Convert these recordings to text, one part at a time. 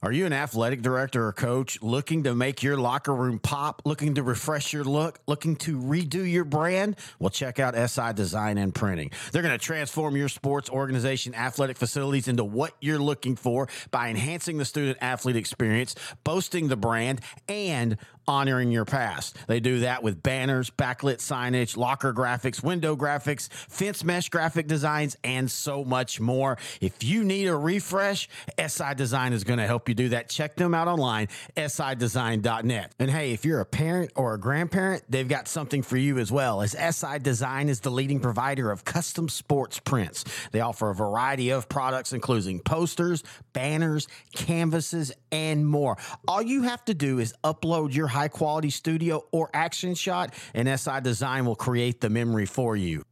Are you an athletic director or coach looking to make your locker room pop, looking to refresh your look, looking to redo your brand? Well, check out SI Design and Printing. They're going to transform your sports organization athletic facilities into what you're looking for by enhancing the student athlete experience, boasting the brand, and honoring your past. They do that with banners, backlit signage, locker graphics, window graphics, fence mesh graphic designs, and so much more. If you need a refresh, SI Design is going to help you do that. Check them out online, sidesign.net. And hey, if you're a parent or a grandparent, they've got something for you as well, as SI Design is the leading provider of custom sports prints. They offer a variety of products, including posters, banners, canvases, and more. All you have to do is upload your high quality studio or action shot, and SI Design will create the memory for you.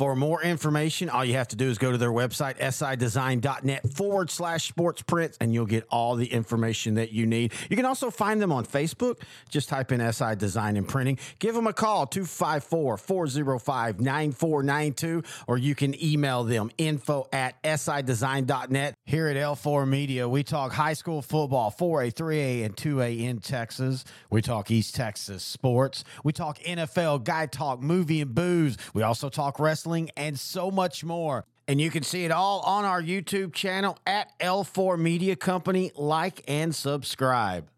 For more information, all you have to do is go to their website, sidesign.net forward slash sports prints, and you'll get all the information that you need. You can also find them on Facebook. Just type in SI Design and Printing. Give them a call, 254 405 9492, or you can email them info at sidesign.net. Here at L4 Media, we talk high school football, 4A, 3A, and 2A in Texas. We talk East Texas sports. We talk NFL, guy talk, movie and booze. We also talk wrestling and so much more. And you can see it all on our YouTube channel at L4 Media Company. Like and subscribe.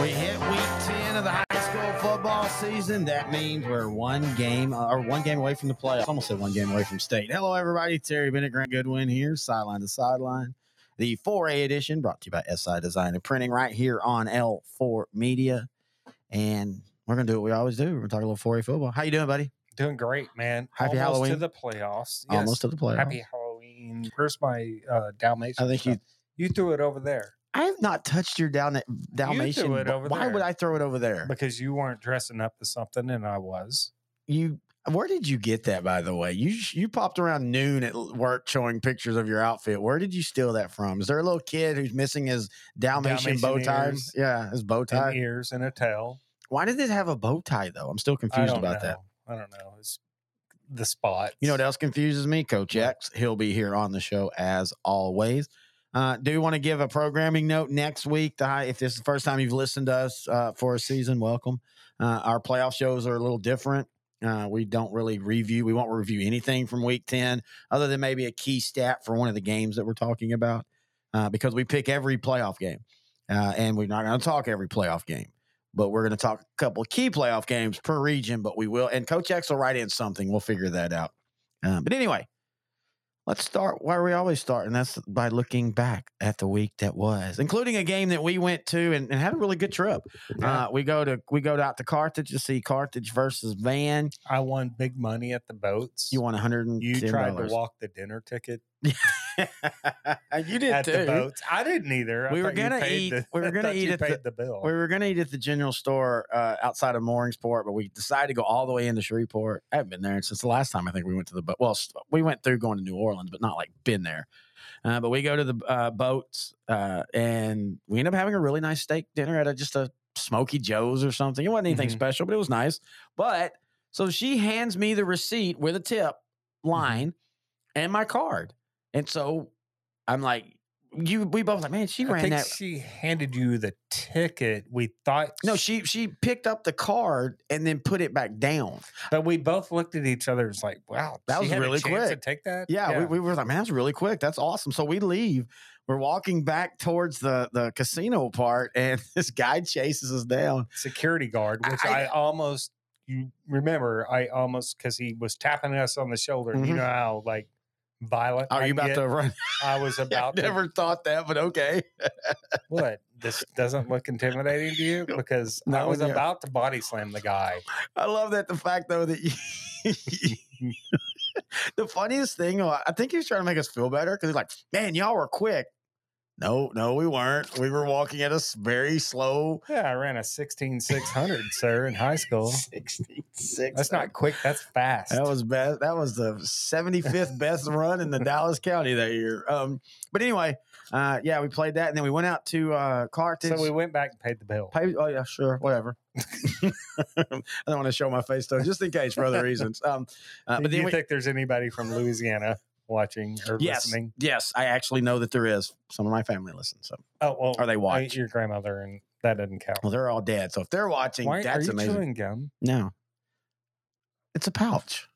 We hit week 10 of the high school football season. That means we're one game or one game away from the playoffs. Almost said one game away from state. Hello, everybody. Terry Bennett, Grant Goodwin here, sideline to sideline. The 4A edition brought to you by SI Design and Printing right here on L4 Media. And we're going to do what we always do. We're going to talk a little 4A football. How you doing, buddy? Doing great, man. Happy Almost Halloween. to the playoffs. Almost to the playoffs. Happy Halloween. Where's my uh, Dalmatian? I think you stuff? you threw it over there I have not touched your down Dalmatian. over Why would. I throw it over there? because you weren't dressing up as something, and I was. You where did you get that by the way? You you popped around noon at work showing pictures of your outfit. Where did you steal that from? Is there a little kid who's missing his Dalmatian, Dalmatian bow tie? Yeah, his bow And tie. ears and a tail. Why did it have a bow tie though? I'm still confused about know. that. I don't know. It's the spot. You know what else confuses me? Coach X. He'll be here on the show as always. Uh, do you want to give a programming note next week? If this is the first time you've listened to us uh, for a season, welcome. Uh, our playoff shows are a little different. Uh, we don't really review. We won't review anything from week ten, other than maybe a key stat for one of the games that we're talking about, uh, because we pick every playoff game, uh, and we're not going to talk every playoff game, but we're going to talk a couple key playoff games per region. But we will, and Coach X will write in something. We'll figure that out. Uh, but anyway, let's start where we always start, and that's by looking back at the week that was, including a game that we went to and, and had a really good trip. Yeah. Uh, we go to we go out to Carthage to see Carthage versus Van. I won big money at the boats. You won one hundred and You tried to walk the dinner ticket you did at too. the boats. I didn't either. I We were you gonna eat- we were gonna eat at the- the bill. We were going to eat at the general store uh, outside of Mooringsport, but we decided to go all the way into Shreveport. I haven't been there since the last time I think we went to the boat. Well, we went through going to New Orleans, but not like been there. Uh, but we go to the uh, boats, uh, and we end up having a really nice steak dinner at a, just a Smoky Joe's or something. It wasn't anything Mhm. special, but it was nice. But so she hands me the receipt with a tip line and my card, and so I'm like, you. We both like, man, she I ran think that. she handed you the ticket. We thought No, she she picked up the card and then put it back down. But we both looked at each other. It's like, wow, That she was really quick. To take that, Yeah, We, we were like, man, that's really quick. That's awesome. So we leave. We're walking back towards the the casino part, and this guy chases us down. security guard, which I- I, almost you remember, I almost because he was tapping us on the shoulder. and You mm-hmm. know how like violent. Are you about get? to run? I was I about to. never thought that, but okay. What? This doesn't look intimidating to you because I was about to body slam the guy. I love that the fact though that you. the funniest thing, uh, I think he was trying to make us feel better because he's like, "Man, y'all were quick." No, no, we weren't. We were walking at a very slow. Yeah, I ran a 16600, sir, in high school. 66. That's not quick. That's fast. That was best. That was the 75th best run in the Dallas County that year. Um, but anyway, uh, yeah, we played that, and then we went out to uh, Carthage. so we went back and paid the bill. Pay, oh yeah, sure, whatever. I don't want to show my face though, just in case for other reasons. Um, uh, Do but then you we, think there's anybody from Louisiana watching or yes, listening? yes, I actually know that there is. Some of my family listens. So, Oh, well, or they watching your grandmother, and that doesn't count. Well, they're all dead. So if they're watching, Why are that's you amazing. chewing gum? No, it's a pouch.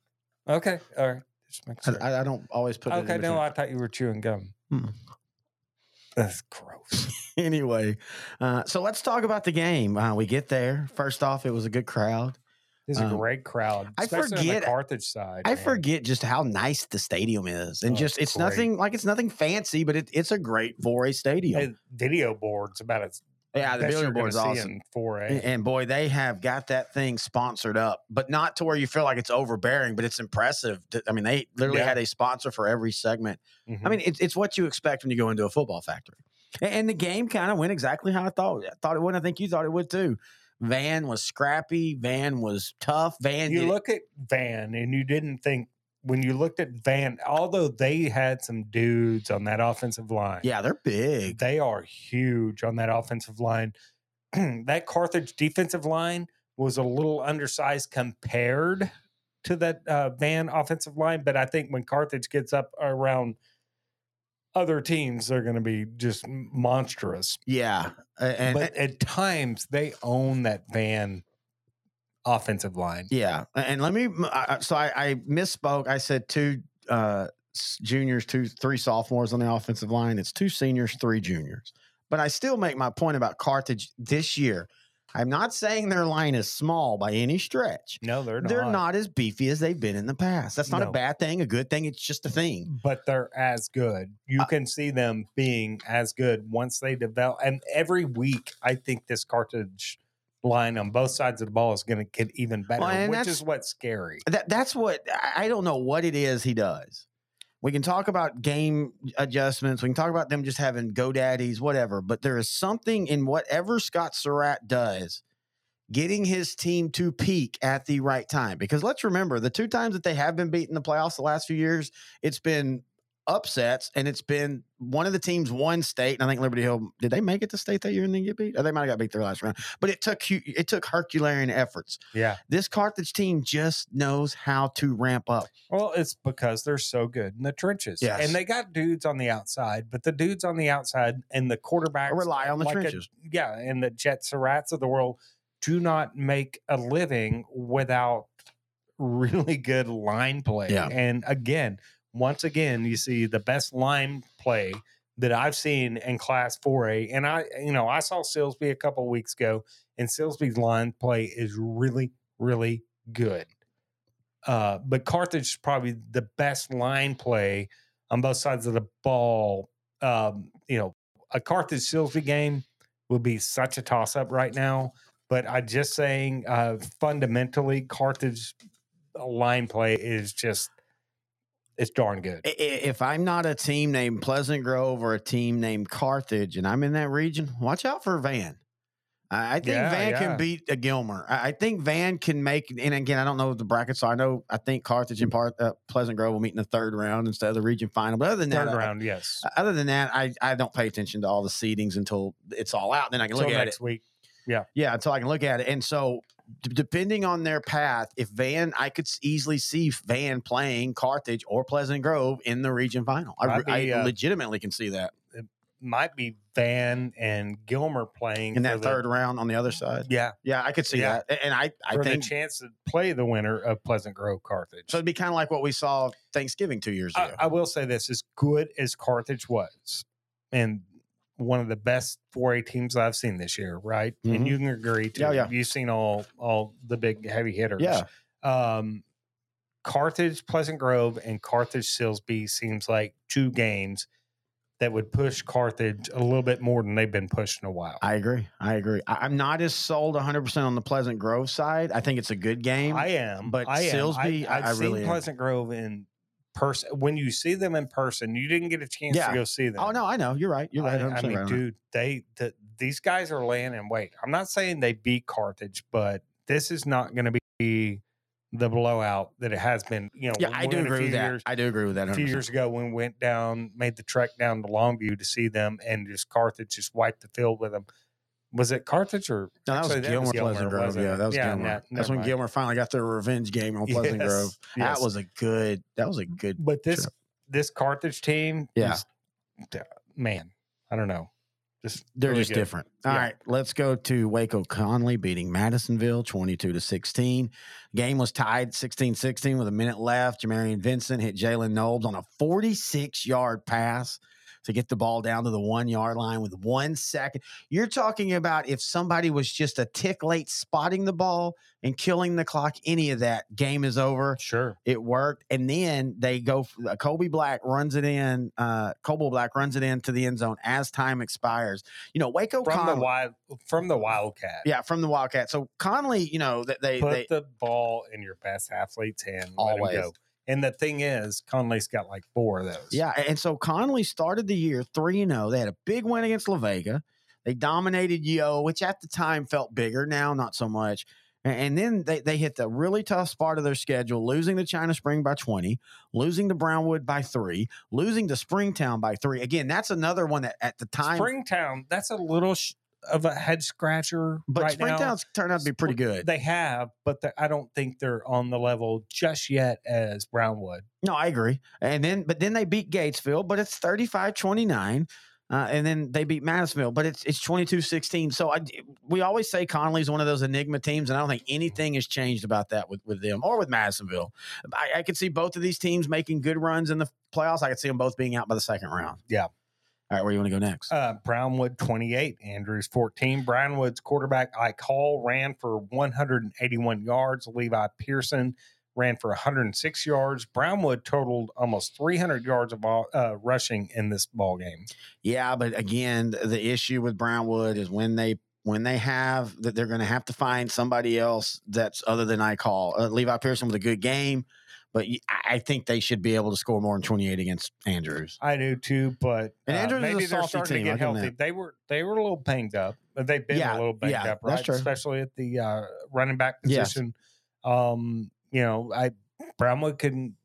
Okay, all right. Just make I, sure. I- I don't always put it. okay, no. I thought you were chewing gum. Mm. That's gross. anyway, uh, so let's talk about the game. Uh, we get there. First off, it was a good crowd. It's a Um, great crowd. I forget- the Carthage side. I man. forget just how nice the stadium is, and Oh, just it's great. nothing like it's nothing fancy, but it, it's a great 4A stadium. Hey, video boards about as yeah, the billiard board's awesome. in 4A. And, and boy, they have got that thing sponsored up, but not to where you feel like it's overbearing, but it's impressive. I mean, they literally Yeah. had a sponsor for every segment. I Mhm. mean, it's, it's what you expect when you go into a football factory. And, and the game kind of went exactly how I thought. I thought it would. I think you thought it would too. Van was scrappy. Van was tough. Van. you did- look at Van and you didn't think when you looked at Van, although they had some dudes on that offensive line, yeah, they're big. they are huge on that offensive line. that Carthage defensive line was a little undersized compared to that uh, Van offensive line, but I think when Carthage gets up around other teams, they're going to be just monstrous. Yeah, and, but at times, they own that Van offensive line. Yeah, and let me. m- I- I- So I, I misspoke. I said two uh, juniors, two, three sophomores on the offensive line. It's two seniors, three juniors. But I still make my point about Carthage this year. I'm not saying their line is small by any stretch. No, they're not. They're not as beefy as they've been in the past. That's not No. a bad thing, a good thing. It's just a thing. but they're as good. You Uh, can see them being as good once they develop. And every week, I think this Carthage line on both sides of the ball is going to get even better, Well, which is what's scary. That that's what I I don't know what it is he does. We can talk about game adjustments. We can talk about them just having GoDaddies, whatever. But there is something in whatever Scott Surratt does, getting his team to peak at the right time. Because let's remember, the two times that they have been beaten in the playoffs the last few years, it's been upsets, and it's been one of the teams won state. And I think Liberty Hill did they make it to state that year and then get beat? Or they might have got beat their last round. But it took it took Herculean efforts Yeah. this Carthage team just knows how to ramp up. Well, it's because they're so good in the trenches. Yes. And they got dudes on the outside, but the dudes on the outside and the quarterbacks Rely on the like a- trenches. yeah. And the Jet Surratts of the world do not make a living without really good line play. Yeah. And again, once again, you see the best line play that I've seen in Class 4A. And I, you know, I saw Silsbee a couple weeks ago, and Silsbee's line play is really, really good. Uh, but Carthage is probably the best line play on both sides of the ball. Um, you know, a Carthage Silsbee game will be such a toss up right now. But I just saying, uh, fundamentally, Carthage line play is just it's darn good. I- i- If I'm not a team named Pleasant Grove or a team named Carthage and I'm in that region, watch out for Van. I I think Yeah, Van yeah. can beat a Gilmer. I I think Van can make, and again, I don't know the brackets. So I know, I think Carthage and Par- uh, Pleasant Grove will meet in the third round instead of the region final. But other than Third that, I- round, yes. other than that, I, I don't pay attention to all the seedings until it's all out. Then I can look Until at it. next week. Yeah, Yeah, until I can look at it. And so, d- depending on their path, if Van, I could easily see Van playing Carthage or Pleasant Grove in the region final. I, be, I uh, legitimately can see that It Might be Van and Gilmer playing in that the- third round on the other side. Yeah, Yeah, I could see Yeah. that. And I, I for think the chance to play the winner of Pleasant Grove Carthage. so. It'd be kind of like what we saw Thanksgiving two years ago. I, I will say this: as good as Carthage was, and one of the best 4A teams I've seen this year, right? Mhm. And you can agree too. Yeah, yeah. You've seen all all the big heavy hitters. yeah, Um, Carthage, Pleasant Grove, and Carthage Silsbee seems like two games that would push Carthage a little bit more than they've been pushed in a while. I agree. I agree. I, I'm not as sold 100 percent on the Pleasant Grove side. I think it's a good game. I am, but I am. Silsbee, I- have really seen am. Pleasant Grove in person when you see them in person, you didn't get a chance Yeah. to go see oh, them. Oh no, I know you're right. You're right. I, I mean, right dude, they the, these guys are laying in wait. I'm not saying they beat Carthage, but this is not going to be the blowout that it has been. You know, Yeah, I do agree with that. years- I do agree with that. a few years ago when we went down, made the trek down to Longview to see them, and just Carthage just wiped the field with them. Was it Carthage or No, that was actually, Gilmer, Pleasant Grove. Yeah, that was Yeah, Gilmer. ne- That's when mind. Gilmer finally got their revenge game on Pleasant Yes, Grove. yes. That was a good. That was a good. But this Sure. this Carthage team, Yeah. d- man, I don't know. Just They're really just good. different. All right, Yeah. let's go to Waco Connally beating Madisonville 22 to 16. Game was tied 16 16 with a minute left. Jamarian Vincent hit Jalen Knowles on a 46 yard pass to get the ball down to the one yard line with one second. You're talking about if somebody was just a tick late spotting the ball and killing the clock, any of that, game is over. Sure. It worked, and then they go. uh, Kobe Black runs it in. Uh, Kobe Black runs it into the end zone as time expires. You know, Waco From Connally, the wild from the Wildcat. yeah, from the Wildcat. So Connally, you know, that they, Put they the ball in your best athlete's hand. Let him Always. go. And the thing is, Connally's got like four of those. yeah, and so Connally started the year three and zero. They had a big win against La Vega. They dominated Yo, which at the time felt bigger. Now, not so much. And then they, they hit the really tough spot of their schedule, losing to China Spring by 20, losing to Brownwood by three, losing to Springtown by three. Again, that's another one that at the time Springtown, that's a little sh- of a head scratcher. But right now. Turned out to be pretty good. They have, but the, I don't think they're on the level just yet as Brownwood. no, I agree. And then, but then they beat Gatesville, but it's 35 29. Uh, and then they beat Madisonville, but it's it's 22 16. So I, we always say Connally's one of those enigma teams, and I don't think anything has changed about that with, with them or with Madisonville. I, I could see both of these teams making good runs in the playoffs. I could see them both being out by the second round. Yeah. All right, where do you want to go next? Uh, Brownwood 28, Andrews 14. Brownwood's quarterback Ike Hall ran for 181 yards. Levi Pearson ran for 106 yards. Brownwood totaled almost 300 yards of ball, uh, rushing in this ball game. Yeah, but again, the issue with Brownwood is when they when they have that they're going to have to find somebody else that's other than Ike Hall uh, Levi Pearson with a good game, but I think they should be able to score more than twenty eight against Andrews. I do too, but And uh, Andrews is a maybe they're starting team, to get healthy. They were they were a little banged up. but They've been Yeah, a little banged yeah, up, right? Especially at the uh, running back Yes. position. Um, you know, I Brownwood can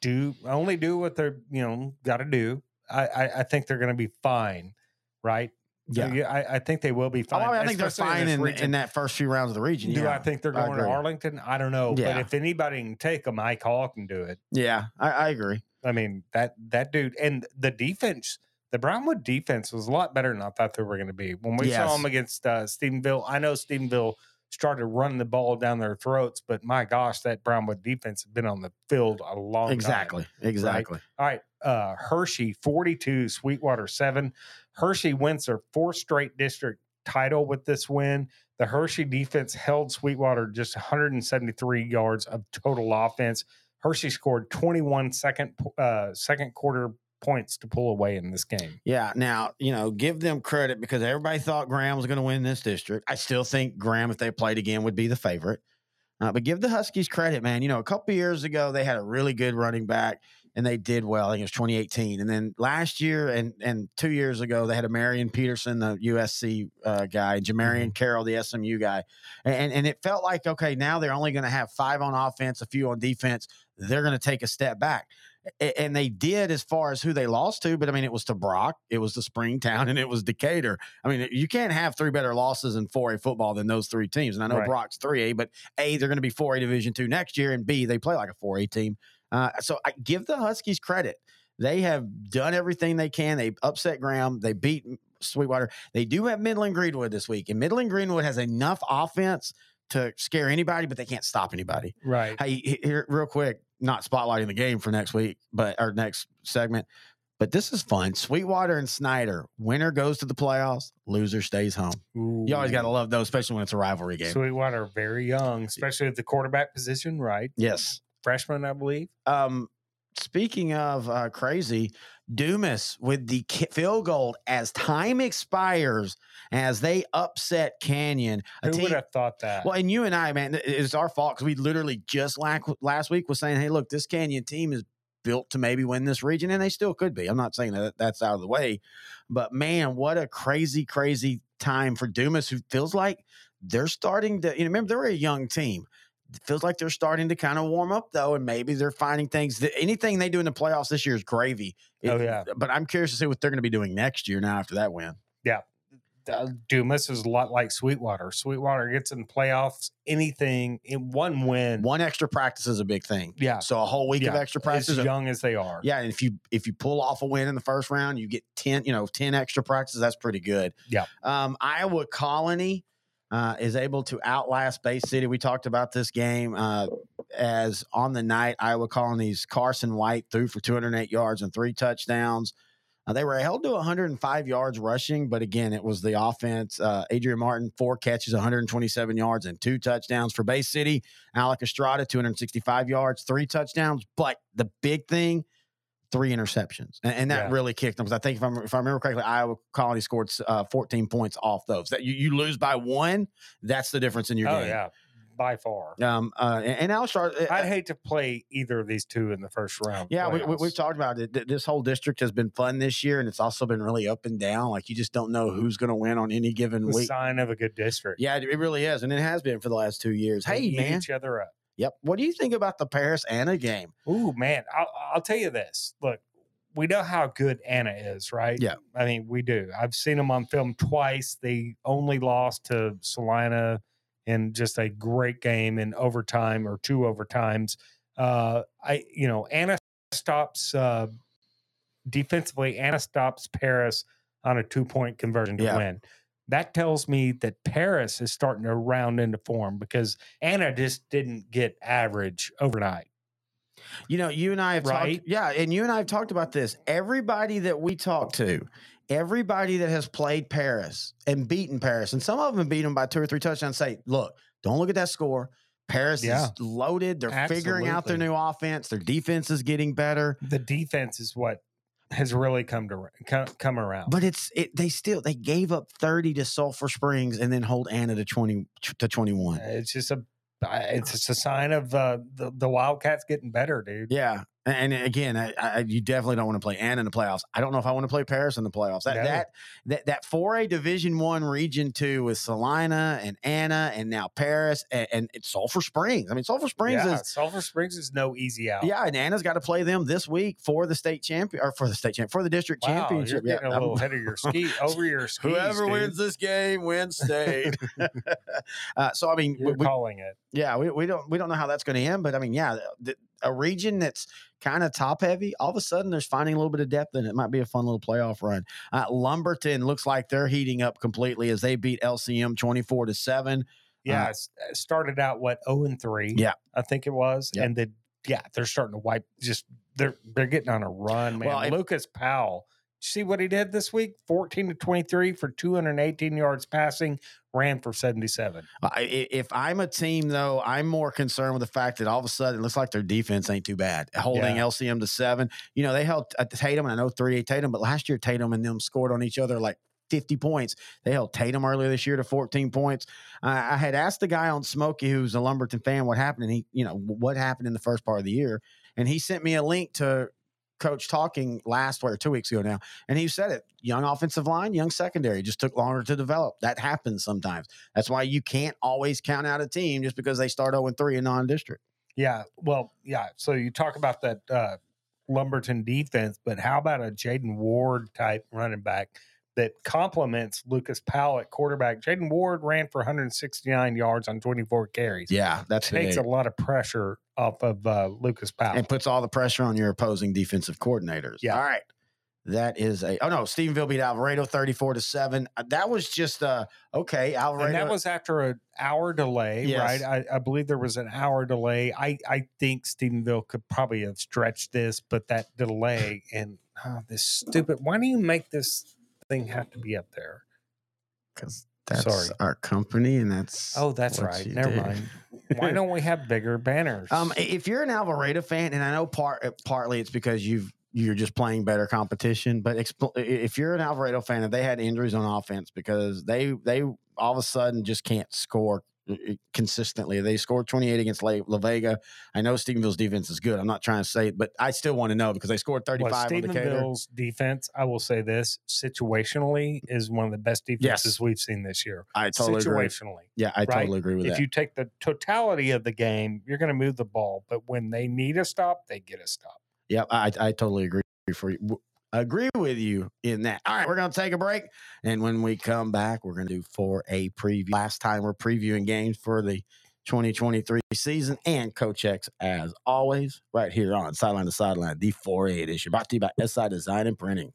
do only do what they're you know got to do. I, I I think they're going to be fine, right? Yeah, I, I think they will be Oh, fine. I, mean, I think they're fine this in, in that first few rounds of the region. Do yeah. I think they're going to. Arlington? I don't know, Yeah. but if anybody can take them, Ike Hall can do it. Yeah, I, I agree. I mean that that dude and the defense, the Brownwood defense was a lot better than I thought they were going to be. When we Yes. saw them against uh, Stephenville, I know Stephenville started running the ball down their throats, but my gosh, that Brownwood defense has been on the field a long time. Exactly, exactly. All right, uh, Hershey forty-two, Sweetwater seven. Hershey wins their fourth straight district title with this win. The Hershey defense held Sweetwater just 173 yards of total offense. Hershey scored 21 second uh, second quarter points to pull away in this game. Yeah. Now, you know, give them credit because everybody thought Graham was going to win this district. I still think Graham, if they played again, would be the favorite. Uh, but give the Huskies credit, man. You know, a couple years ago, they had a really good running back and they did well. I think it was 2018. And then last year and and two years ago, they had a Marion Peterson, the USC uh, guy, and Jamarian Carroll, the SMU guy. And, and it felt like, okay, now they're only going to have five on offense, a few on defense. They're going to take a step back. And they did as far as who they lost to, but I mean, it was to Brock, it was to Springtown, and it was Decatur. I mean, you can't have three better losses in 4A football than those three teams. And I know Right. Brock's 3A, but A, they're going to be 4A Division two next year, and B, they play like a 4A team. Uh, so I give the Huskies credit. They have done everything they can. They upset Graham. They beat Sweetwater. They do have Midland Greenwood this week, and Midland Greenwood has enough offense to scare anybody, but they can't stop anybody. Right. Hey, here, real quick, not spotlighting the game for next week, but our next segment. But this is fun. Sweetwater and Snyder. Winner goes to the playoffs. Loser stays home. You always got to love those, especially when it's a rivalry game. Sweetwater very young, especially at the quarterback position, right? Yes. Freshman, I believe. Um, speaking of uh, crazy, Dumas with the ki- field goal as time expires as they upset Canyon. Who team- would have thought that? Well, and you and I, man, it's our fault because we literally just like last week was saying, hey, look, this Canyon team is built to maybe win this region, and they still could be. I'm not saying that that's out of the way, but man, what a crazy, crazy time for Dumas, who feels like they're starting to. You know, remember they were a young team. It feels like they're starting to kind of warm up though, and maybe they're finding things that anything they do in the playoffs this year is gravy. It- Oh, yeah. but I'm curious to see what they're going to be doing next year now after that win. uh, Dumas is a lot like Sweetwater. Sweetwater gets in the playoffs, anything in one win. One extra practice is a big thing. yeah, So a whole week of extra practice. as young as they are. Yeah, and if you if you pull off a win in the first round, you get ten, you know, ten extra practices. That's pretty good. Yeah. Um, Iowa Colony uh, is able to outlast Bay City. We talked about this game uh, as on the night Iowa Colony's Carson White threw for 208 yards and three touchdowns. Uh, they were held to 105 yards rushing, but again, it was the offense. Uh, Adrian Martin, four catches, 127 yards, and two touchdowns for Bay City. Alec Estrada, 265 yards, three touchdowns. But the big thing, three interceptions, and, and that Yeah. really kicked them because I think if, I'm, if I remember correctly, Iowa Colony scored uh, 14 points off those. That you, you lose by one, that's the difference in your oh game. yeah, by far. Um, uh, and, and Al Estrada, uh, I'd hate to play either of these two in the first round. yeah, we, we, we've talked about it. Th- This whole district has been fun this year, and it's also been really up and down. Like you just don't know who's going to win on any given the week. sign of a good district. Yeah, it really is, and it has been for the last two years. They Hey, man. each other up. Yep. What do you think about the Paris Anna game? Ooh, man, I'll, I'll tell you this. Look, we know how good Anna is, right? Yeah. I mean, we do. I've seen them on film twice. They only lost to Celina in just a great game in overtime or two overtimes. Uh, I, you know, Anna stops uh, defensively. Anna stops Paris on a two point conversion to Yeah. win. That tells me that Paris is starting to round into form because Anna just didn't get average overnight. You know, you and I have Right? talked. Yeah, and you and I have talked about this. Everybody that we talk to, everybody that has played Paris and beaten Paris, and some of them beat them by two or three touchdowns, say, "Look, don't look at that score. Paris Yeah. is loaded. They're figuring out their new offense. Their defense is getting better." the defense is what has really come to come, come around. But it's it. They still they gave up thirty to Sulphur Springs and then hold Anna to twenty to twenty one. it's just a it's just a sign of uh, the the Wildcats getting better, dude. Yeah, and again, I, I, you definitely don't want to play Anna in the playoffs. I don't know if I want to play Paris in the playoffs. That No. that that that four A Division One Region Two with Celina and Anna and now Paris and, and it's Sulphur Springs. I mean, Sulphur Springs yeah, is Sulphur Springs is no easy out. yeah, and Anna's got to play them this week for the state champion or for the state champ for the district wow, championship. You're getting yeah, a little ahead of your ski over your skis. Whoever dude. wins this game wins state. uh, so I mean, we- you're we- calling it. yeah, we, we don't we don't know how that's going to end, but I mean, yeah, the, a region that's kind of top heavy, all of a sudden there's finding a little bit of depth, and it might be a fun little playoff run. Uh, Lumberton looks like they're heating up completely as they beat LCM twenty four to seven. Yeah, Uh, it started out what zero and three. Yeah. I think it was, Yeah. and then yeah, they're starting to wipe. Just they're they're getting on a run, man. Well, Lucas Powell. See what he did this week? 14 to 23 for 218 yards passing, ran for 77. I- I- If I'm a team, though, I'm more concerned with the fact that all of a sudden it looks like their defense ain't too bad. Holding Yeah. LCM to seven. You know, they held uh, Tatum, and I know 3 8 Tatum, but last year Tatum and them scored on each other like 50 points. They held Tatum earlier this year to 14 points. I I had asked the guy on Smokey, who's a Lumberton fan, what happened. And he, you know, what happened in the first part of the year. And he sent me a link to coach talking last or two weeks ago now. And he said it young offensive line, young secondary just took longer to develop. That happens sometimes. That's why you can't always count out a team just because they start 0 3 in non district. Yeah. Well, yeah. So you talk about that uh, Lumberton defense, but how about a Jaden Ward type running back that complements Lucas Powell at quarterback? Jaden Ward ran for 169 yards on 24 carries. Yeah, that Takes a lot of pressure off of uh, Lucas Powell. and puts all the pressure on your opposing defensive coordinators. Yeah. All right. That is a oh no, Stephenville beat Alvarado 34 to 7. Uh, That was just uh okay, Alvarado. and that was after an hour delay, Yes. right? I, I believe there was an hour delay. I, I think Stephenville could probably have stretched this, but that delay and oh, this stupid. Why do you make this thing have to be up there? because that's Sorry. our company and that's Oh, that's right. Never do. mind. Why don't we have bigger banners? Um, if you're an Alvarado fan, and I know part uh, partly it's because you've you're just playing better competition, but expl- if you're an Alvarado fan, if they had injuries on offense because they they all of a sudden just can't score consistently. They scored 28 against La, La Vega. I know Stephenville's defense is good. I'm not trying to say it, but I still want to know because they scored 35 well, on Stephenville's defense, I will say this situationally is one of the best defenses Yes. we've seen this year. I totally agree. situationally. Yeah, I right? totally agree with If that. If you take the totality of the game, you're going to move the ball, but when they need a stop, they get a stop. Yeah, I, I totally agree for you. Agree with you in that. All right, we're going to take a break. And when we come back, we're going to do for a preview. Last time we're previewing games for the 2023 season and Coach X, as always, right here on Sideline to Sideline, the 4A edition, brought to you by SI Design and Printing.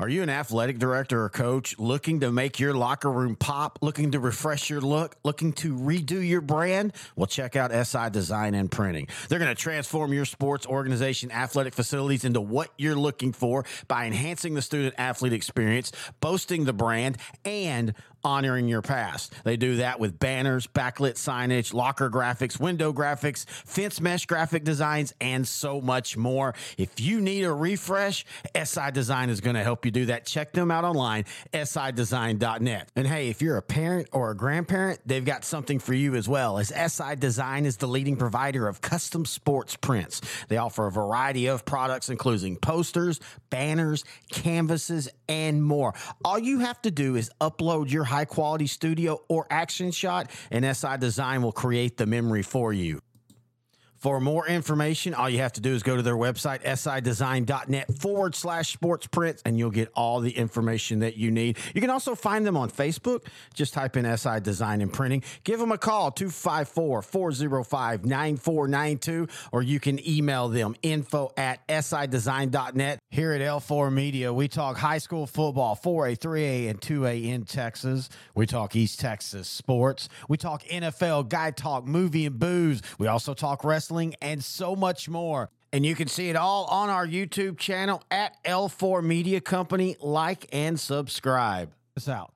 Are you an athletic director or coach looking to make your locker room pop, looking to refresh your look, looking to redo your brand? Well, check out SI Design and Printing. They're going to transform your sports organization athletic facilities into what you're looking for by enhancing the student athlete experience, boasting the brand, and honoring your past. They do that with banners, backlit signage, locker graphics, window graphics, fence mesh graphic designs, and so much more. If you need a refresh, SI Design is going to help you do that. Check them out online, sidesign.net. And hey, if you're a parent or a grandparent, they've got something for you as well, as SI Design is the leading provider of custom sports prints. They offer a variety of products, including posters, banners, canvases, and more. All you have to do is upload your high quality studio or action shot, and SI Design will create the memory for you. For more information, all you have to do is go to their website, sidesign.net forward slash sports prints, and you'll get all the information that you need. You can also find them on Facebook. Just type in SI Design and Printing. Give them a call, 254 405 9492, or you can email them info at sidesign.net. Here at L4 Media, we talk high school football, 4A, 3A, and 2A in Texas. We talk East Texas sports. We talk NFL, guy talk, movie and booze. We also talk wrestling and so much more. And you can see it all on our YouTube channel at L4 Media Company. Like and subscribe. Us out.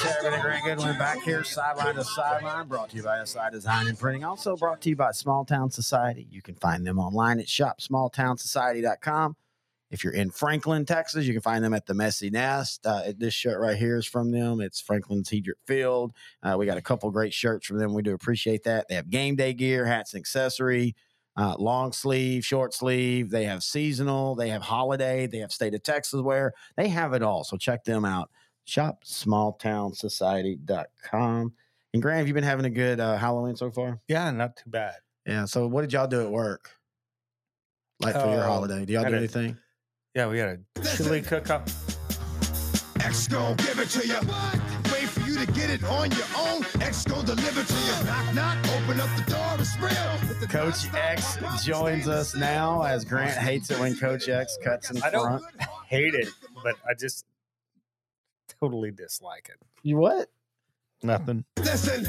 Sarah and Grant Goodwin back here, sideline to sideline, brought to you by SI Design and Printing. Also brought to you by Small Town Society. You can find them online at shopsmalltownsociety.com. If you're in Franklin, Texas, you can find them at the Messy Nest. Uh, this shirt right here is from them. It's Franklin's Hedrick Field. Uh, we got a couple great shirts from them. We do appreciate that. They have game day gear, hats and accessory, uh, long sleeve, short sleeve. They have seasonal. They have holiday. They have state of Texas wear. They have it all. So check them out. Shop smalltownsociety.com. And Graham, have you been having a good uh, Halloween so far? Yeah, not too bad. Yeah. So what did y'all do at work? Like for your Uh, holiday? Do y'all do anything? Yeah, we got a chili cook up. X gon' give it to you. Wait for you to get it on your own. X gon' deliver to you. Knock, knock, open up the door, it's real. Coach X joins us now as Grant hates it when Coach X cuts in I don't- front. Hate it, but I just totally dislike it. You what? Nothing. Listen,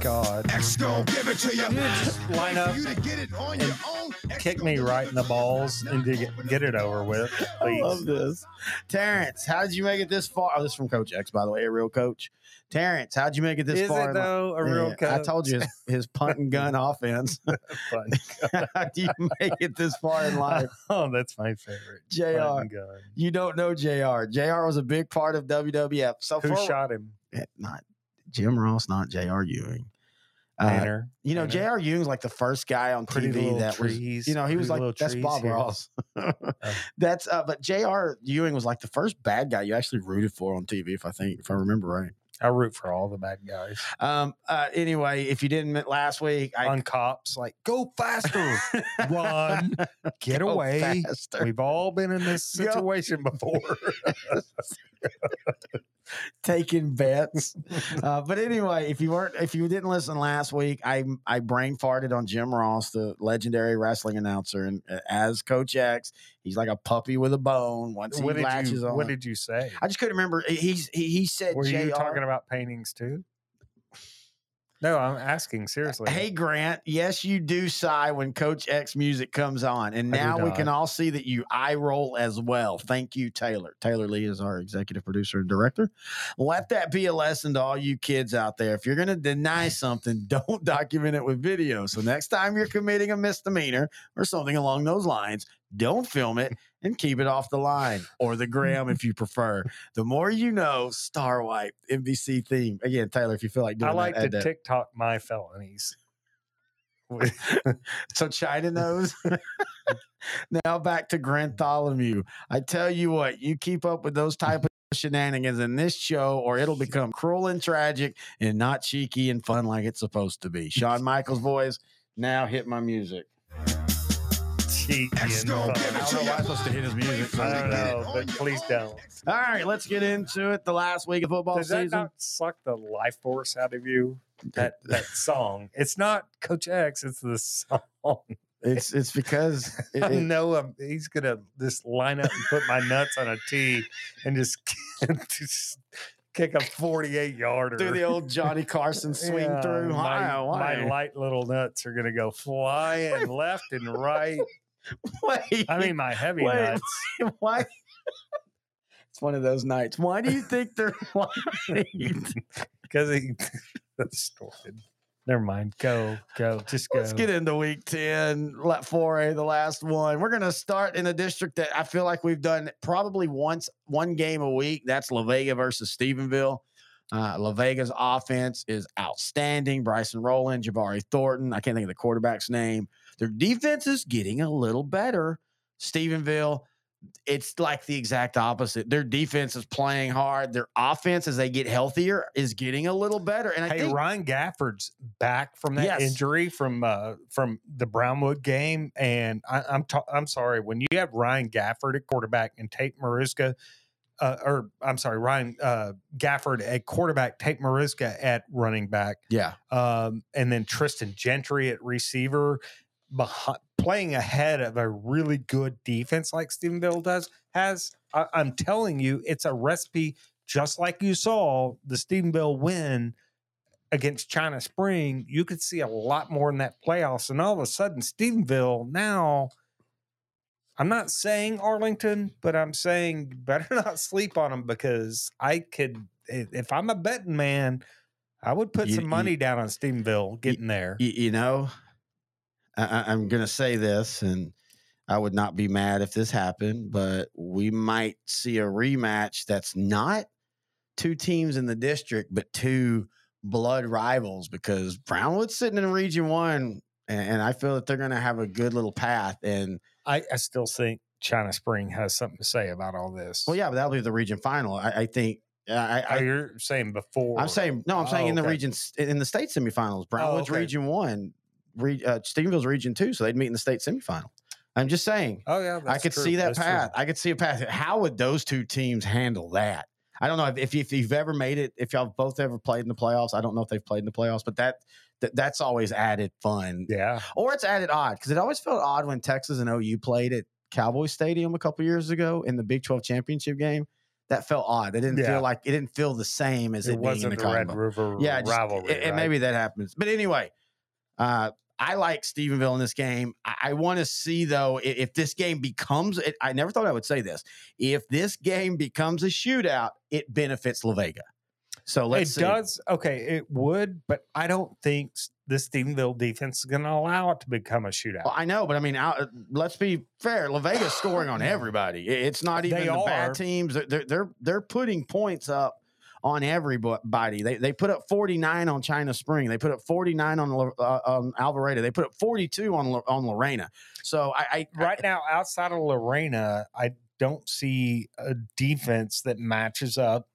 God. X gon' give it to you. just line up for you to get it on your own. Kick me right in the balls and to knock, get, get it over door. with, I love this. Terrence, how did you make it this far? Oh, this is from Coach X, by the way, a real coach. Terrence, how'd you make it this Is far? it though a real Yeah, coach? I told you his, his punt and gun offense. Fun. how do you make it this far in life? oh, that's my favorite. JR. Punt and gun. You don't know JR. JR was a big part of WWF. So Who for, shot him? Eh, Not Jim Ross, not JR Ewing. Uh, you know. J.R. Ewing's like the first guy on Pretty TV that trees. was, you know, he was like, that's trees Bob here. Ross. That's, uh, but J.R. Ewing was like the first bad guy you actually rooted for on TV, if I think, if I remember right. I root for all the bad guys. Um, uh, anyway, if you didn't last week, I On cops, like go faster, run, get Go away. faster. We've all been in this situation before. taking bets. uh, but anyway, if you weren't, if you didn't listen last week, I I brain farted on Jim Ross, the legendary wrestling announcer, and uh, as Coach X, he's like a puppy with a bone. Once he what did latches you on, What did you say? I just couldn't remember. He's he, he said Were you talking about paintings too? No, I'm asking seriously. Hey Grant, yes, you do sigh when Coach X music comes on, and now we can all see that you eye roll as well. Thank you, Taylor. Taylor Lee is our executive producer and director. Let that be a lesson to all you kids out there. If you're going to deny something, don't document it with video. So next time you're committing a misdemeanor or something along those lines, don't film it and keep it off the line or the gram if you prefer. The more you know, Star Wipe NBC theme. Again, Taylor, if you feel like doing I like that, to. TikTok my felonies. So China knows. now back to Grantholomew. I tell you what, you keep up with those type of shenanigans in this show, or it'll become cruel and tragic and not cheeky and fun like it's supposed to be. Shawn Michaels' voice. Now hit my music. Cheeky X and gon' fun. give it I don't know why I'm supposed to hit his music. I don't know, but please don't. All right, let's get into it. The last week of football Does that season. not suck the life force out of you? That that song. It's not Coach X. It's the song. It's it's because it- I it- know him. He's gonna just line up and put my nuts on a tee and just, just kick a forty-eight yarder. do the old Johnny Carson swing Yeah, through. My, Why- why? my light little nuts are gonna go flying left and right. Wait, I mean, my heavy Wait, nuts. why? It's one of those nights. Why do you think they're lying? because he that's stupid. Never mind. Go, go, just go. Let's get into week 10, let 4A, the last one. We're going to start in a district that I feel like we've done probably once, one game a week. That's La Vega versus Stephenville. Uh, La Vega's offense is outstanding. Bryson Rowland, Jabari Thornton. I can't think of the quarterback's name. Their defense is getting a little better. Stephenville, it's like the exact opposite. Their defense is playing hard. Their offense, as they get healthier, is getting a little better. And I Hey, think Ryan Gafford's back from that Yes. injury from uh, from the Brownwood game, and I, I'm ta- I'm sorry when you have Ryan Gafford at quarterback and Tate Mariska, uh, or I'm sorry, Ryan uh, Gafford at quarterback, Tate Mariska at running back, yeah, um, and then Tristan Gentry at receiver, behind, playing ahead of a really good defense like Stephenville does has. I, I'm telling you, it's a recipe just like you saw the Stephenville win against China Spring. You could see a lot more in that playoffs, and all of a sudden, Stephenville now. I'm not saying Arlington, but I'm saying better not sleep on them because I could, if I'm a betting man, I would put You- some you- money down on Stephenville getting there. you, you know, I, I- I'm going to say this, and I would not be mad if this happened, but we might see a rematch that's not two teams in the district, but two blood rivals because Brownwood's sitting in Region One, and, and I feel that they're going to have a good little path. And I, I still think China Spring has something to say about all this. well, yeah, but that'll be the region final. I, I think. I, Oh, you're saying before. I'm saying no. I'm saying Oh, in the okay. region in the state semifinals. Oh, Brownwood's okay. Region One, re, uh, Stephenville's Region Two, so they'd meet in the state semifinal. I'm just saying. Oh yeah, I could true. see that That's true. path. I could see a path. How would those two teams handle that? I don't know if, if, if you've ever made it, if y'all both ever played in the playoffs. I don't know if they've played in the playoffs, but that, that that's always added fun, Yeah, or it's added odd because it always felt odd when Texas and OU played at Cowboy Stadium a couple years ago in the Big 12 championship game. That felt odd. It didn't Yeah. feel like it didn't feel the same as it, it, being in wasn't the the, Red. River Yeah, just- rivalry. and right? maybe that happens. But anyway, uh, I like Stephenville in this game. I, I want to see though if, if this game becomes. It, I never thought I would say this. If this game becomes a shootout, it benefits La Vega. So let's it see. does. Okay, it would, but I don't think s- the Stephenville defense is going to allow it to become a shootout. Well, I know, but I mean, out, uh, let's be fair. La Vega's scoring on everybody. It's not even They the are. bad teams. They're they're they're putting points up on everybody. They they put up 49 on China Spring. They put up 49 on uh, on Alvarado. They put up 42 on on Lorena. So I, I right now, outside of Lorena, I don't see a defense that matches up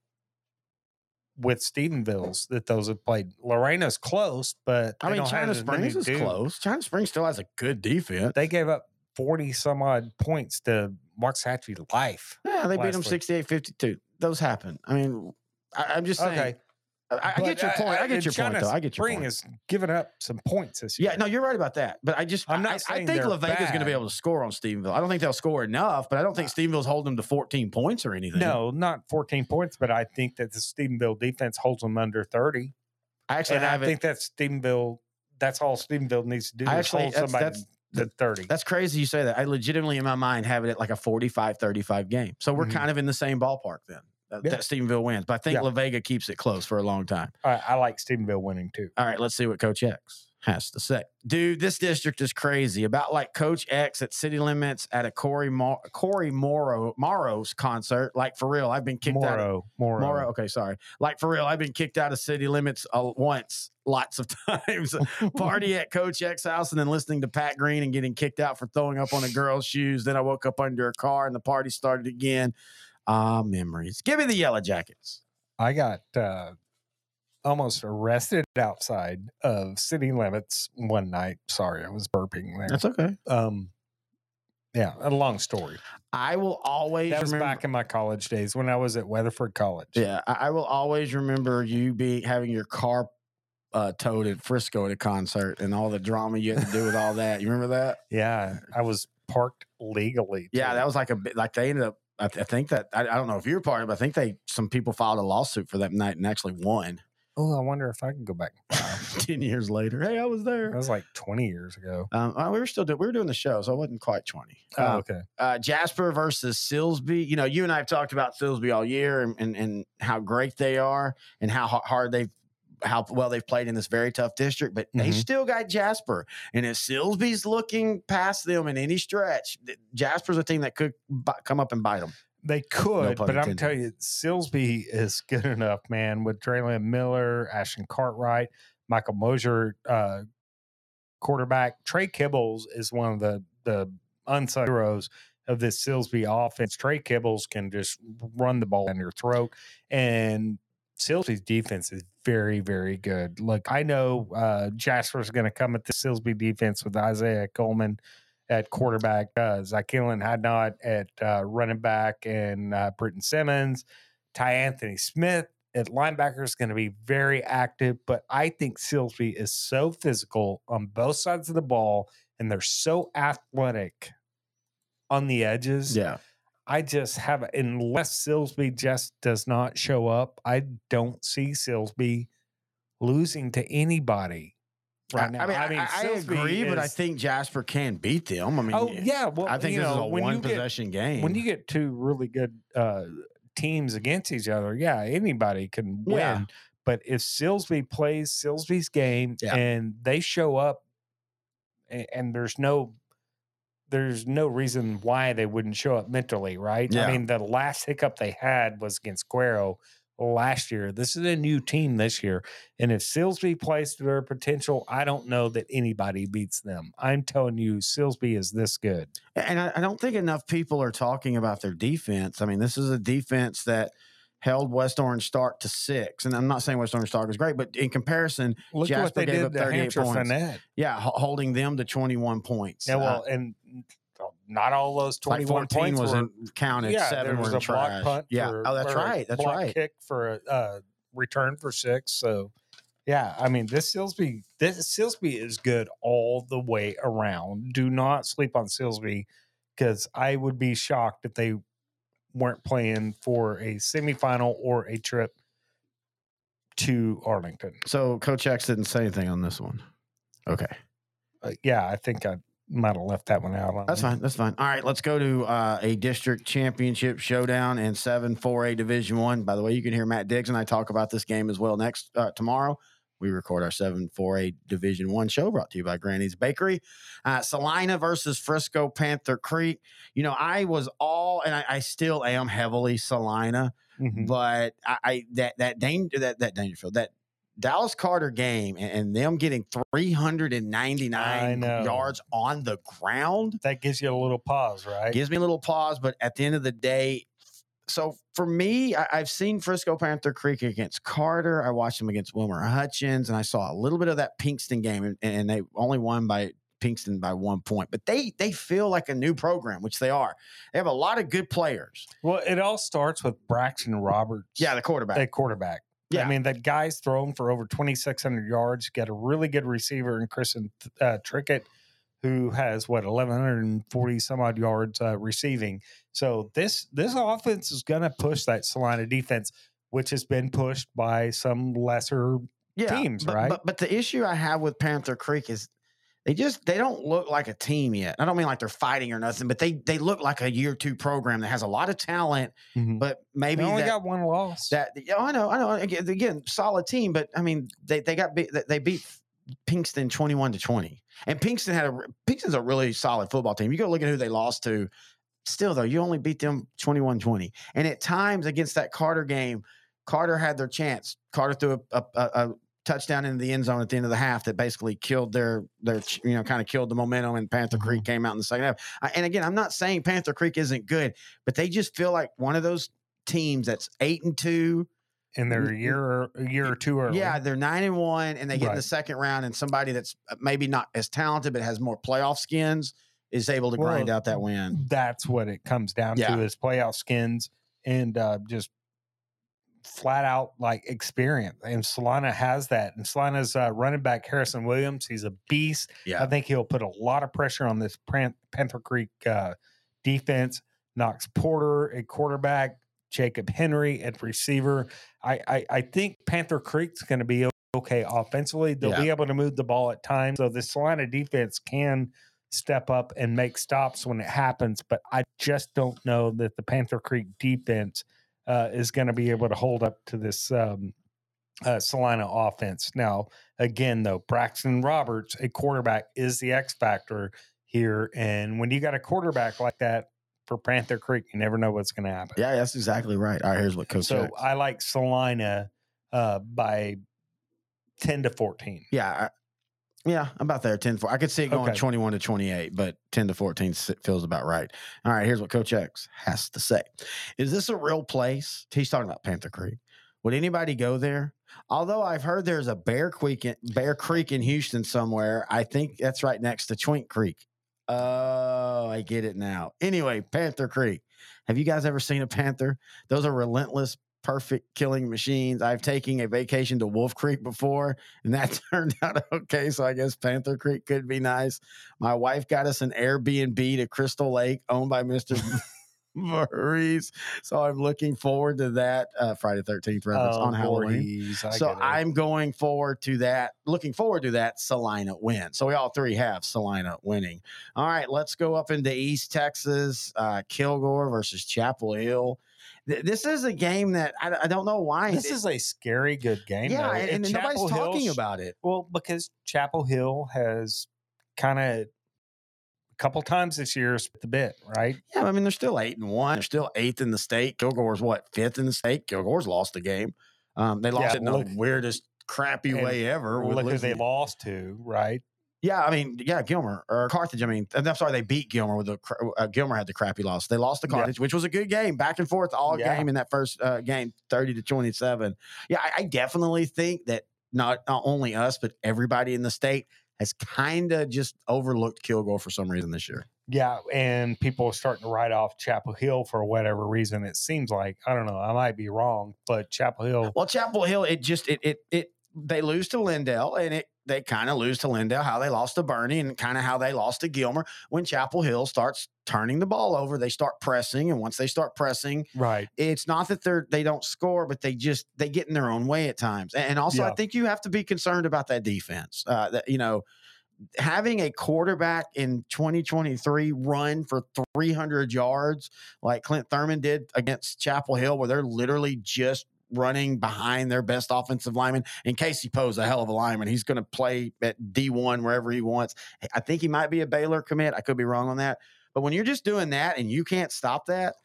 with Stephenville's that those have played. Lorena's close, but I mean, China Springs is dudes. close. China Springs still has a good defense. They gave up forty some odd points to Waxahachie Life. Yeah, they beat them last 68 52. Those happen. I mean, I, I'm just saying. Okay, I, I get your point. I uh, get your China point, though. I get your Spring point. has given up some points this year. Yeah, no, you're right about that. But I just, I'm not I, I think they're La Vega's going to be able to score on Stephenville. I don't think they'll score enough, but I don't think Stephenville's holding them to 14 points or anything. No, not 14 points, but I think that the Stephenville defense holds them under 30. I actually and I think that's Stephenville. That's all Stephenville needs to do. I is actually- hold that's- somebody that's- to thirty. That's crazy you say that. I legitimately in my mind have it at like a 45 35 game. So we're Mhm. kind of in the same ballpark then. That, Yeah. that Stephenville wins. But I think Yeah. La Vega keeps it close for a long time. I, I like Stephenville winning too. All right, let's see what Coach X has to say. Dude, this district is crazy. About like Coach X at City Limits at a Cory Mor- Cory Morrow Morrow's concert. Like for real, I've been kicked out. Of, Morrow, Morrow. Morrow. Okay, sorry. Like for real, I've been kicked out of City Limits uh, once, lots of times. Party at Coach X house and then listening to Pat Green and getting kicked out for throwing up on a girl's shoes. Then I woke up under a car and the party started again. Ah, memories. Give me the Yellow Jackets. I got uh, almost arrested outside of city limits one night. Sorry, I was burping there. That's okay. um, yeah, a long story. I will always That was remember. back in my college days when I was at Weatherford College. Yeah, I, I will always remember you being having your car uh, towed at Frisco at a concert and all the drama you had to do with all that. You remember that? Yeah, I was parked legally. Yeah, that was like a bit like they ended up. I, th- I think that I, I don't know if you're part of, it, but I think they some people filed a lawsuit for that night and actually won. Oh, I wonder if I can go back. Ten years later, hey, I was there. that was like 20 years ago. Um, uh, we were still doing we were doing the show, so I wasn't quite twenty. Oh, Uh, okay. uh, Jasper versus Silsbee. You know, you and I have talked about Silsbee all year and, and, and how great they are and how hard they've, how well they've played in this very tough district, but they Mhm. still got Jasper. And if Silsbee's looking past them in any stretch, Jasper's a team that could bi- come up and bite them. They could, pun but I'm intended. telling you, Silsbee is good enough, man, with Traylon Miller, Ashton Cartwright, Michael Mosier, uh, quarterback. Trey Kibbles is one of the, the unsung heroes of this Silsbee offense. Trey Kibbles can just run the ball down your throat. And Silsbee's defense is very, very good. Look, I know uh, Jasper's going to come at the Silsbee defense with Isaiah Coleman at quarterback, uh, Zykeelan Hadnot at uh, running back, and uh, Britton Simmons. Ty Anthony Smith at linebacker is going to be very active, but I think Silsbee is so physical on both sides of the ball, and they're so athletic on the edges. Yeah. I just have unless Silsbee just does not show up, I don't see Silsbee losing to anybody right now. I mean, I, I Silsbee agree, but I think Jasper can beat them. I mean, oh yeah, well, I think this know, is a one you get- possession game. when you get two really good uh, teams against each other, yeah, anybody can win. Yeah. But if Silsbee plays Silsbee's game Yeah. and they show up, and, and there's no there's no reason why they wouldn't show up mentally, right? Yeah. I mean, the last hiccup they had was against Guero last year. This is a new team this year. And if Silsbee plays to their potential, I don't know that anybody beats them. I'm telling you, Silsbee is this good. And I, I don't think enough people are talking about their defense. I mean, this is a defense that held West Orange Stark to six. And I'm not saying West Orange Stark is great, but in comparison, Look Jasper they gave did up 38 Hamshire points. Fannett. yeah, ho- holding them to 21 points. Yeah, Uh, well, and not all those like 21 14 points wasn't were counted. yeah, Seven there was a in block punt. yeah. for- oh, that's right. That's block right. Kick for a uh, return for six. So, yeah, I mean, this Silsbee, this Silsbee is good all the way around. Do not sleep on Silsbee because I would be shocked if they weren't playing for a semifinal or a trip to Arlington. So Coach X didn't say anything on this one. Okay. Uh, yeah, I think I might have left that one out. On That's fine. That's fine. All right, let's go to uh, a district championship showdown in seven four A Division One. By the way, you can hear Matt Diggs and I talk about this game as well next uh, tomorrow. We record our seven four A Division One show brought to you by Granny's Bakery. Uh, Celina versus Frisco Panther Creek. You know, I was all, and I, I still am heavily Celina Mhm. but I, I that that danger that that Dangerfield that Dallas Carter game and, and them getting 399 yards on the ground That gives you a little pause, right? gives me a little pause. But at the end of the day, so for me, I, I've seen Frisco Panther Creek against Carter. I watched them against Wilmer Hutchins, and I saw a little bit of that Pinkston game, and, and they only won by Pinkston by one point. But they they feel like a new program, which they are. They have a lot of good players. Well, it all starts with Braxton Roberts. Yeah, the quarterback. The quarterback. Yeah. I mean, that guy's thrown for over 2,600 yards. Got a really good receiver in Kristen uh, Trickett, who has what 1,140 some odd yards uh, receiving. So this this offense is going to push that Celina defense, which has been pushed by some lesser teams, but, right? But but the issue I have with Panther Creek is they just they don't look like a team yet. I don't mean like they're fighting or nothing, but they they look like a year two program that has a lot of talent, Mhm. but maybe they only that, got one loss. that yeah, I know, I know. Again, again, solid team, but I mean they they got beat, they beat Pinkston twenty one to twenty, and Pinkston had a Pinkston's a really solid football team. You go look at who they lost to. Still though, you only beat them 21-20. and at times against that Carter game, Carter had their chance. Carter threw a, a, a, touchdown into the end zone at the end of the half that basically killed their their you know kind of killed the momentum and Panther Mhm. Creek came out in the second half. I, and again, I'm not saying Panther Creek isn't good, but they just feel like one of those teams that's eight and two. and they're a year or a year or two early. Yeah, they're nine and one, and they get in the second round, and somebody that's uh, maybe not as talented but has more playoff skins is able to grind Well, out that win. that's what it comes down Yeah. to is playoff skins and uh, just flat out like experience. And Celina has that. And Celina's uh, running back Harrison Williams, he's a beast. Yeah. I think he'll put a lot of pressure on this Pan- Panther Creek uh, defense. Knox Porter at quarterback, Jacob Henry at receiver. I I, I think Panther Creek's going to be okay offensively. They'll Yeah. be able to move the ball at times. So the Celina defense can step up and make stops when it happens. But I just don't know that the Panther Creek defense uh, is going to be able to hold up to this um, uh, Celina offense. Now, again, though, Braxton Roberts, a quarterback, is the X factor here. And when you got a quarterback like that for Panther Creek, you never know what's going to happen. Yeah, that's exactly right. All right, here's what Coach. So X- I like Celina uh, by 10 to 14. yeah, yeah, about there. 10 4. I could see it going Okay. 21 to 28, but 10 to 14 feels about right. All right, here's what Coach X has to say. Is this a real place? He's talking about Panther Creek. Would anybody go there? Although I've heard there's a Bear Creek, in, Bear Creek in Houston somewhere. I think that's right next to Twink Creek. Oh, I get it now. Anyway, Panther Creek. Have you guys ever seen a panther? Those are relentless, perfect killing machines. I've taken a vacation to Wolf Creek before, and that turned out okay. So I guess Panther Creek could be nice. My wife got us an Airbnb to Crystal Lake, owned by Mister Maurice. So I'm looking forward to that uh, Friday Thirteenth reference on Halloween. Oh, So. I'm going forward to that, looking forward to that Celina win. So we all three have Celina winning. All right, let's go up into East Texas, uh, Kilgore versus Chapel Hill. Th- This is a game that I, I don't know why. This is a scary good game. yeah, though. and, and nobody's talking about it. Well, because Chapel Hill has kind of a couple times this year split the bit, right? Yeah, I mean they're still eight and one. They're still eighth in the state. Kilgore's what fifth in the state. Kilgore's lost the game. Um, they lost Yeah, it in the weirdest crappy way ever. Look who they lost to, right? Yeah, I mean, yeah, Gilmer or Carthage. I mean, I'm sorry, they beat Gilmer with the uh, Gilmer had the crappy loss. They lost to Yeah. Carthage, which was a good game, back and forth all Yeah. game in that first uh, game, thirty to twenty seven. Yeah, I, I definitely think that not not only us but everybody in the state has kind of just overlooked Kilgore for some reason this year. Yeah, and people are starting to write off Chapel Hill for whatever reason. It seems like I don't know. I might be wrong, but Chapel Hill. Well, Chapel Hill, it just it it it they lose to Lindale, and it they kind of lose to Lindale how they lost to Bernie, and kind of how they lost to Gilmer. When Chapel Hill starts turning the ball over, they start pressing, and once they start pressing, Right. it's not that they're they don't score, but they just they get in their own way at times. And also, I think you have to be concerned about that defense. Uh, that you know, having a quarterback in 2023 run for 300 yards like Clint Thurman did against Chapel Hill, where they're literally just running behind their best offensive lineman. And Casey Poe's a hell of a lineman. He's going to play at D1 wherever he wants. I think he might be a Baylor commit. I could be wrong on that. But when you're just doing that and you can't stop that,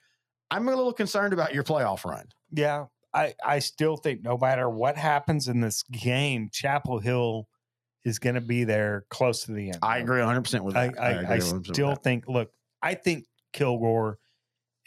I'm a little concerned about your playoff run. Yeah, I I still think no matter what happens in this game, Chapel Hill is going to be there close to the end. I agree 100% with I that. I, agree I 100% still think. Look, I think Kilgore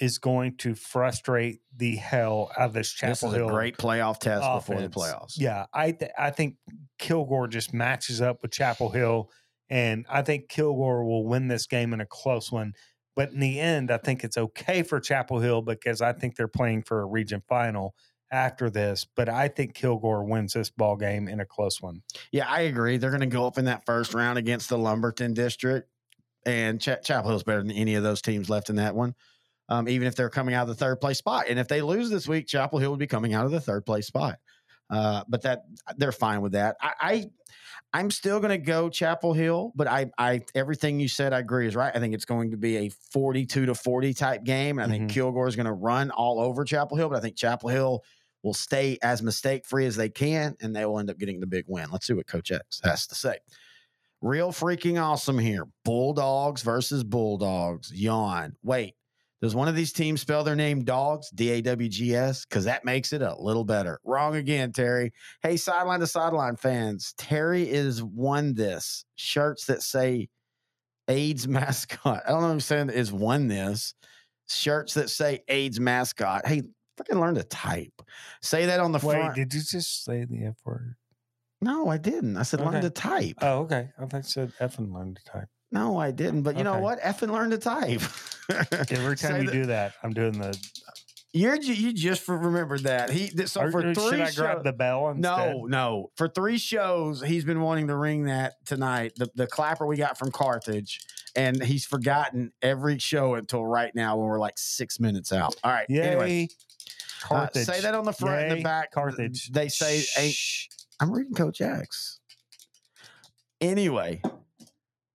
is going to frustrate the hell out of this Chapel this is Hill. a great playoff test before the playoffs. Yeah, I th- I think Kilgore just matches up with Chapel Hill, and I think Kilgore will win this game in a close one. But in the end, I think it's okay for Chapel Hill because I think they're playing for a region final after this. But I think Kilgore wins this ball game in a close one. Yeah, I agree. They're going to go up in that first round against the Lumberton district, and Ch- Chapel Hill's better than any of those teams left in that one. Um, even if they're coming out of the third place spot, and if they lose this week, Chapel Hill would be coming out of the third place spot. Uh, but that they're fine with that. I, I I'm still going to go Chapel Hill, but I, I, everything you said, I agree is right. I think it's going to be a 42 to 40 type game. And I think Mhm. Kilgore is going to run all over Chapel Hill, but I think Chapel Hill will stay as mistake free as they can, and they will end up getting the big win. Let's see what Coach X has to say. Real freaking awesome here. Bulldogs versus Bulldogs. Yawn. Wait, does one of these teams spell their name dogs? D A W G S? Because that makes it a little better. Wrong again, Terry. Hey, sideline to sideline fans. Terry is won this. Shirts that say AIDS mascot. I don't know if I'm saying is won this. Shirts that say AIDS mascot. Hey, freaking learn to type. Say that on the Wait, front. did you just say the F word? no, I didn't. I said learn Okay. to type. Oh, okay. I thought you said F and learn to type. No, I didn't. But you know Okay. what? Effing learn to type. Every time you that- do that, I'm doing the. You're you just remembered that he so Or- for three should I grab the bell instead? no no for three shows he's been wanting to ring that tonight the the clapper we got from Carthage and he's forgotten every show until right now when we're like six minutes out. All right. Yay. Anyway, uh, Carthage. say that on the front and the back. Carthage. They say. I'm reading Coach X. Anyway,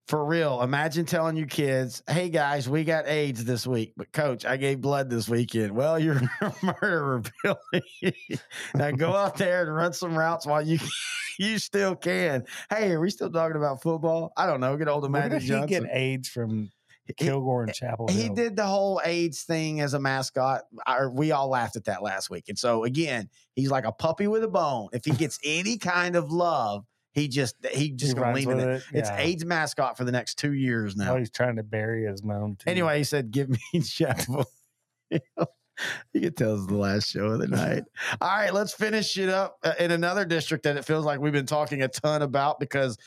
for real, imagine telling your kids, hey guys, we got AIDS this week, but coach, I gave blood this weekend. Well, you're a murderer, Billy. now go out there and run some routes while you you still can. Hey, are we still talking about football? I don't know. Get old Magic did he get AIDS from Kilgore and Chapel he Hill? did the whole AIDS thing as a mascot. I, we all laughed at that last week. And so again, he's like a puppy with a bone. If he gets any kind of love, he just he just He gonna runs lean in with it. it. It's yeah. AIDS mascot for the next two years now. Oh, he's trying to bury his moan. Too. Anyway, he said, "Give me Chapel." you can tell it's the last show of the night. All right, let's finish it up uh, in another district that it feels like we've been talking a ton about because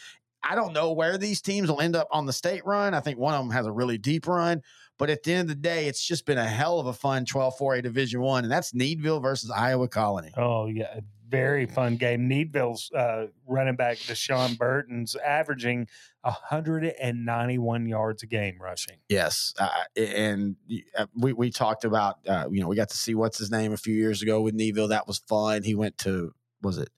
I don't know where these teams will end up on the state run. I think one of them has a really deep run, but at the end of the day, it's just been a hell of a fun 12-4A Division One, and that's Needville versus Iowa Colony. Oh yeah, very fun game. Needville's uh, running back Deshaun Burton's averaging 191 yards a game rushing. Yes, uh, and uh, we we talked about uh, you know we got to see what's his name a few years ago with Needville. That was fun. He went to was it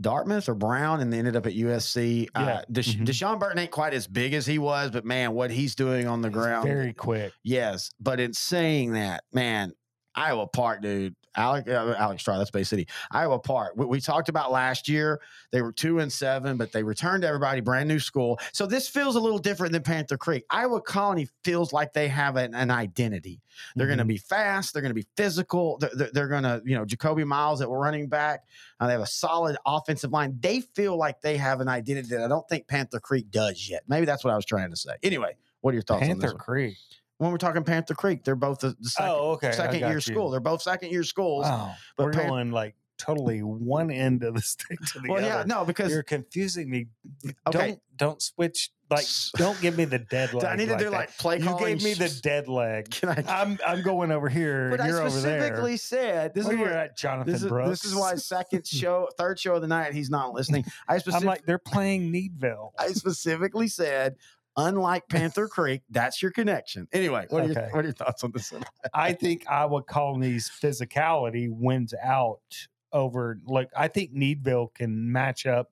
Dartmouth or Brown and they ended up at USC. Uh, Yeah. Desha- Mhm. Deshaun Burton ain't quite as big as he was, but man, what he's doing on the He's ground, very quick. yes. But in saying that, man, Iowa Park, dude. Alec, uh, Alex Straw, that's Bay City. Iowa Park. We, we talked about last year. They were two and seven, but they returned everybody, brand new school. So this feels a little different than Panther Creek. Iowa Colony feels like they have an, an identity. They're going to be fast. They're going to be physical. They're, they're, they're going to, you know, Jacoby Miles that we're running back. Uh, they have a solid offensive line. They feel like they have an identity that I don't think Panther Creek does yet. Maybe that's what I was trying to say. Anyway, what are your thoughts on Panther this? One? Creek. When we're talking Panther Creek, they're both the, the second, oh, okay. Second year you. school. They're both second year schools. Oh, but we're Pan- going like totally one end of the stick to the well, other. yeah, no, because You're confusing me. Okay. Don't don't switch. Like, don't give me the dead leg. I need to like do that. like play You gave me the dead leg. Can I? I'm I'm going over here. but I you're over there. specifically said this Where is where, at, Jonathan this is Brooks. this is why second show, third show of the night, he's not listening. I I'm like they're playing Needville. I specifically said, unlike Panther Creek, that's your connection. Anyway, what are, your, what are your thoughts on this? I think Iowa Colony's physicality wins out over. Like I think Needville can match up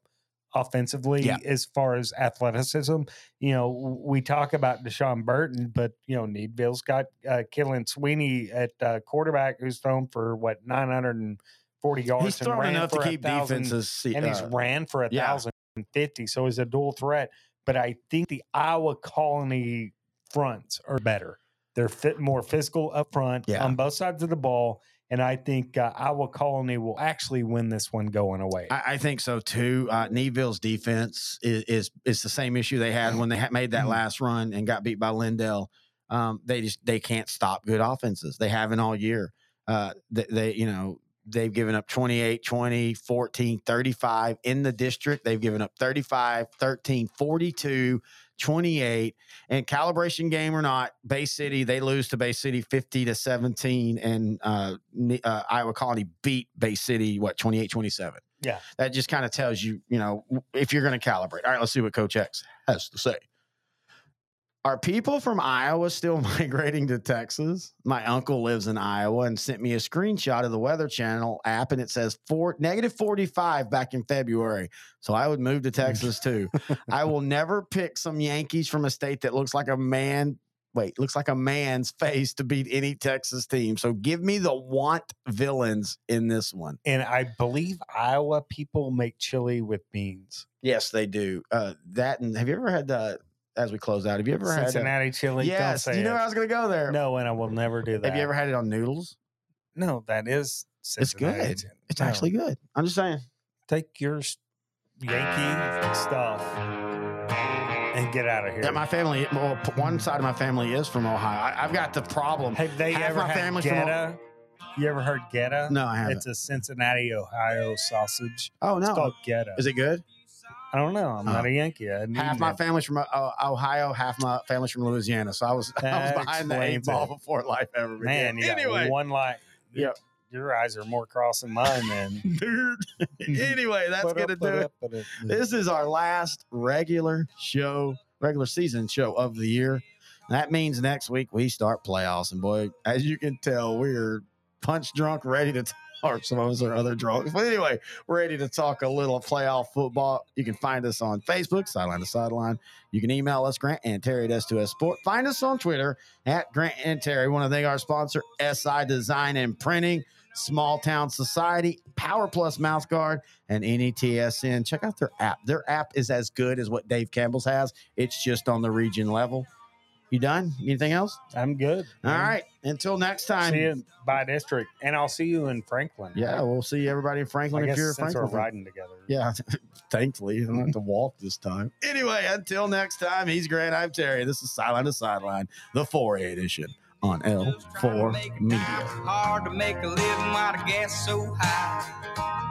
offensively Yeah. as far as athleticism. You know, we talk about Deshaun Burton, but you know Needville's got uh, Killen Sweeney at uh, quarterback, who's thrown for what 940 yards. He's and thrown enough to keep thousand- defenses. se- and he's uh, ran for a yeah. thousand and fifty, so he's a dual threat. But I think the Iowa Colony fronts are better. They're fit more physical up front Yeah. on both sides of the ball, and I think uh, Iowa Colony will actually win this one going away. I, I think so too. Uh, Needville's defense is, is is the same issue they had when they had made that Mhm. last run and got beat by Lindale. Um, they just they can't stop good offenses. They haven't all year. Uh, they, they you know they've given up 28 20 14 35 in the district. They've given up 35 13 42 28 and calibration game or not bay city they lose to bay city 50 to 17 and uh, uh iowa colony beat bay city what 28 27 Yeah. that just kind of tells you you know if you're going to calibrate. All right let's see what coach x has to say Are people from Iowa still migrating to Texas? My uncle lives in Iowa and sent me a screenshot of the Weather Channel app, and it says four negative 45 back in February. So I would move to Texas too. I will never pick some Yankees from a state that looks like a man. Wait, looks like a man's face to beat any Texas team. So give me the want villains in this one. And I believe Iowa people make chili with beans. Yes, they do. Uh, that and have you ever had the? As we close out, have you ever had? Cincinnati chili. Yes, you know it. I was going to go there. No, and I will never do that. Have you ever had it on noodles? No, that is. It's good. chili. It's No. actually good. I'm just saying. take your Yankee stuff and get out of here. Yeah, my family. Well, one side of my family is from Ohio. I, I've got the problem. Have they half ever my had Goetta? You ever heard Goetta? No, I haven't. It's a Cincinnati, Ohio sausage. oh It's no, called Goetta. is it good? I don't know. I'm not Oh. a Yankee. Half my family's from uh, Ohio, half my family's from Louisiana. So I was, I was behind the eight ball before life ever began. Man, you anyway, one light. Yep. Your eyes are more cross than mine, then. dude. anyway, that's gonna do it. it. This is our last regular show, regular season show of the year. That means next week we start playoffs. And boy, as you can tell, we're punch drunk, ready to us are other drunks. But anyway, we're ready to talk a little playoff football. You can find us on Facebook, Sideline to Sideline. You can email us, Grant and Terry at S2S Sport. Find us on Twitter at Grant and Terry. Want to thank our sponsor, SI Design and Printing, Small Town Society, Power Plus Mouth Guard, and NETSN. Check out their app. Their app is as good as what Dave Campbell's has. It's just on the region level. You done? Anything else? I'm good. All man. right. Until next time. See you by district, and I'll see you in Franklin. Yeah, we'll see everybody in I Franklin if guess you're a since Franklin. we're riding together. Yeah, thankfully, I don't have to walk this time. Anyway, until next time, he's Grant. I'm Terry. This is Sideline to Sideline, the 4A edition on L4 Media. Hard to make a living while the gas so high.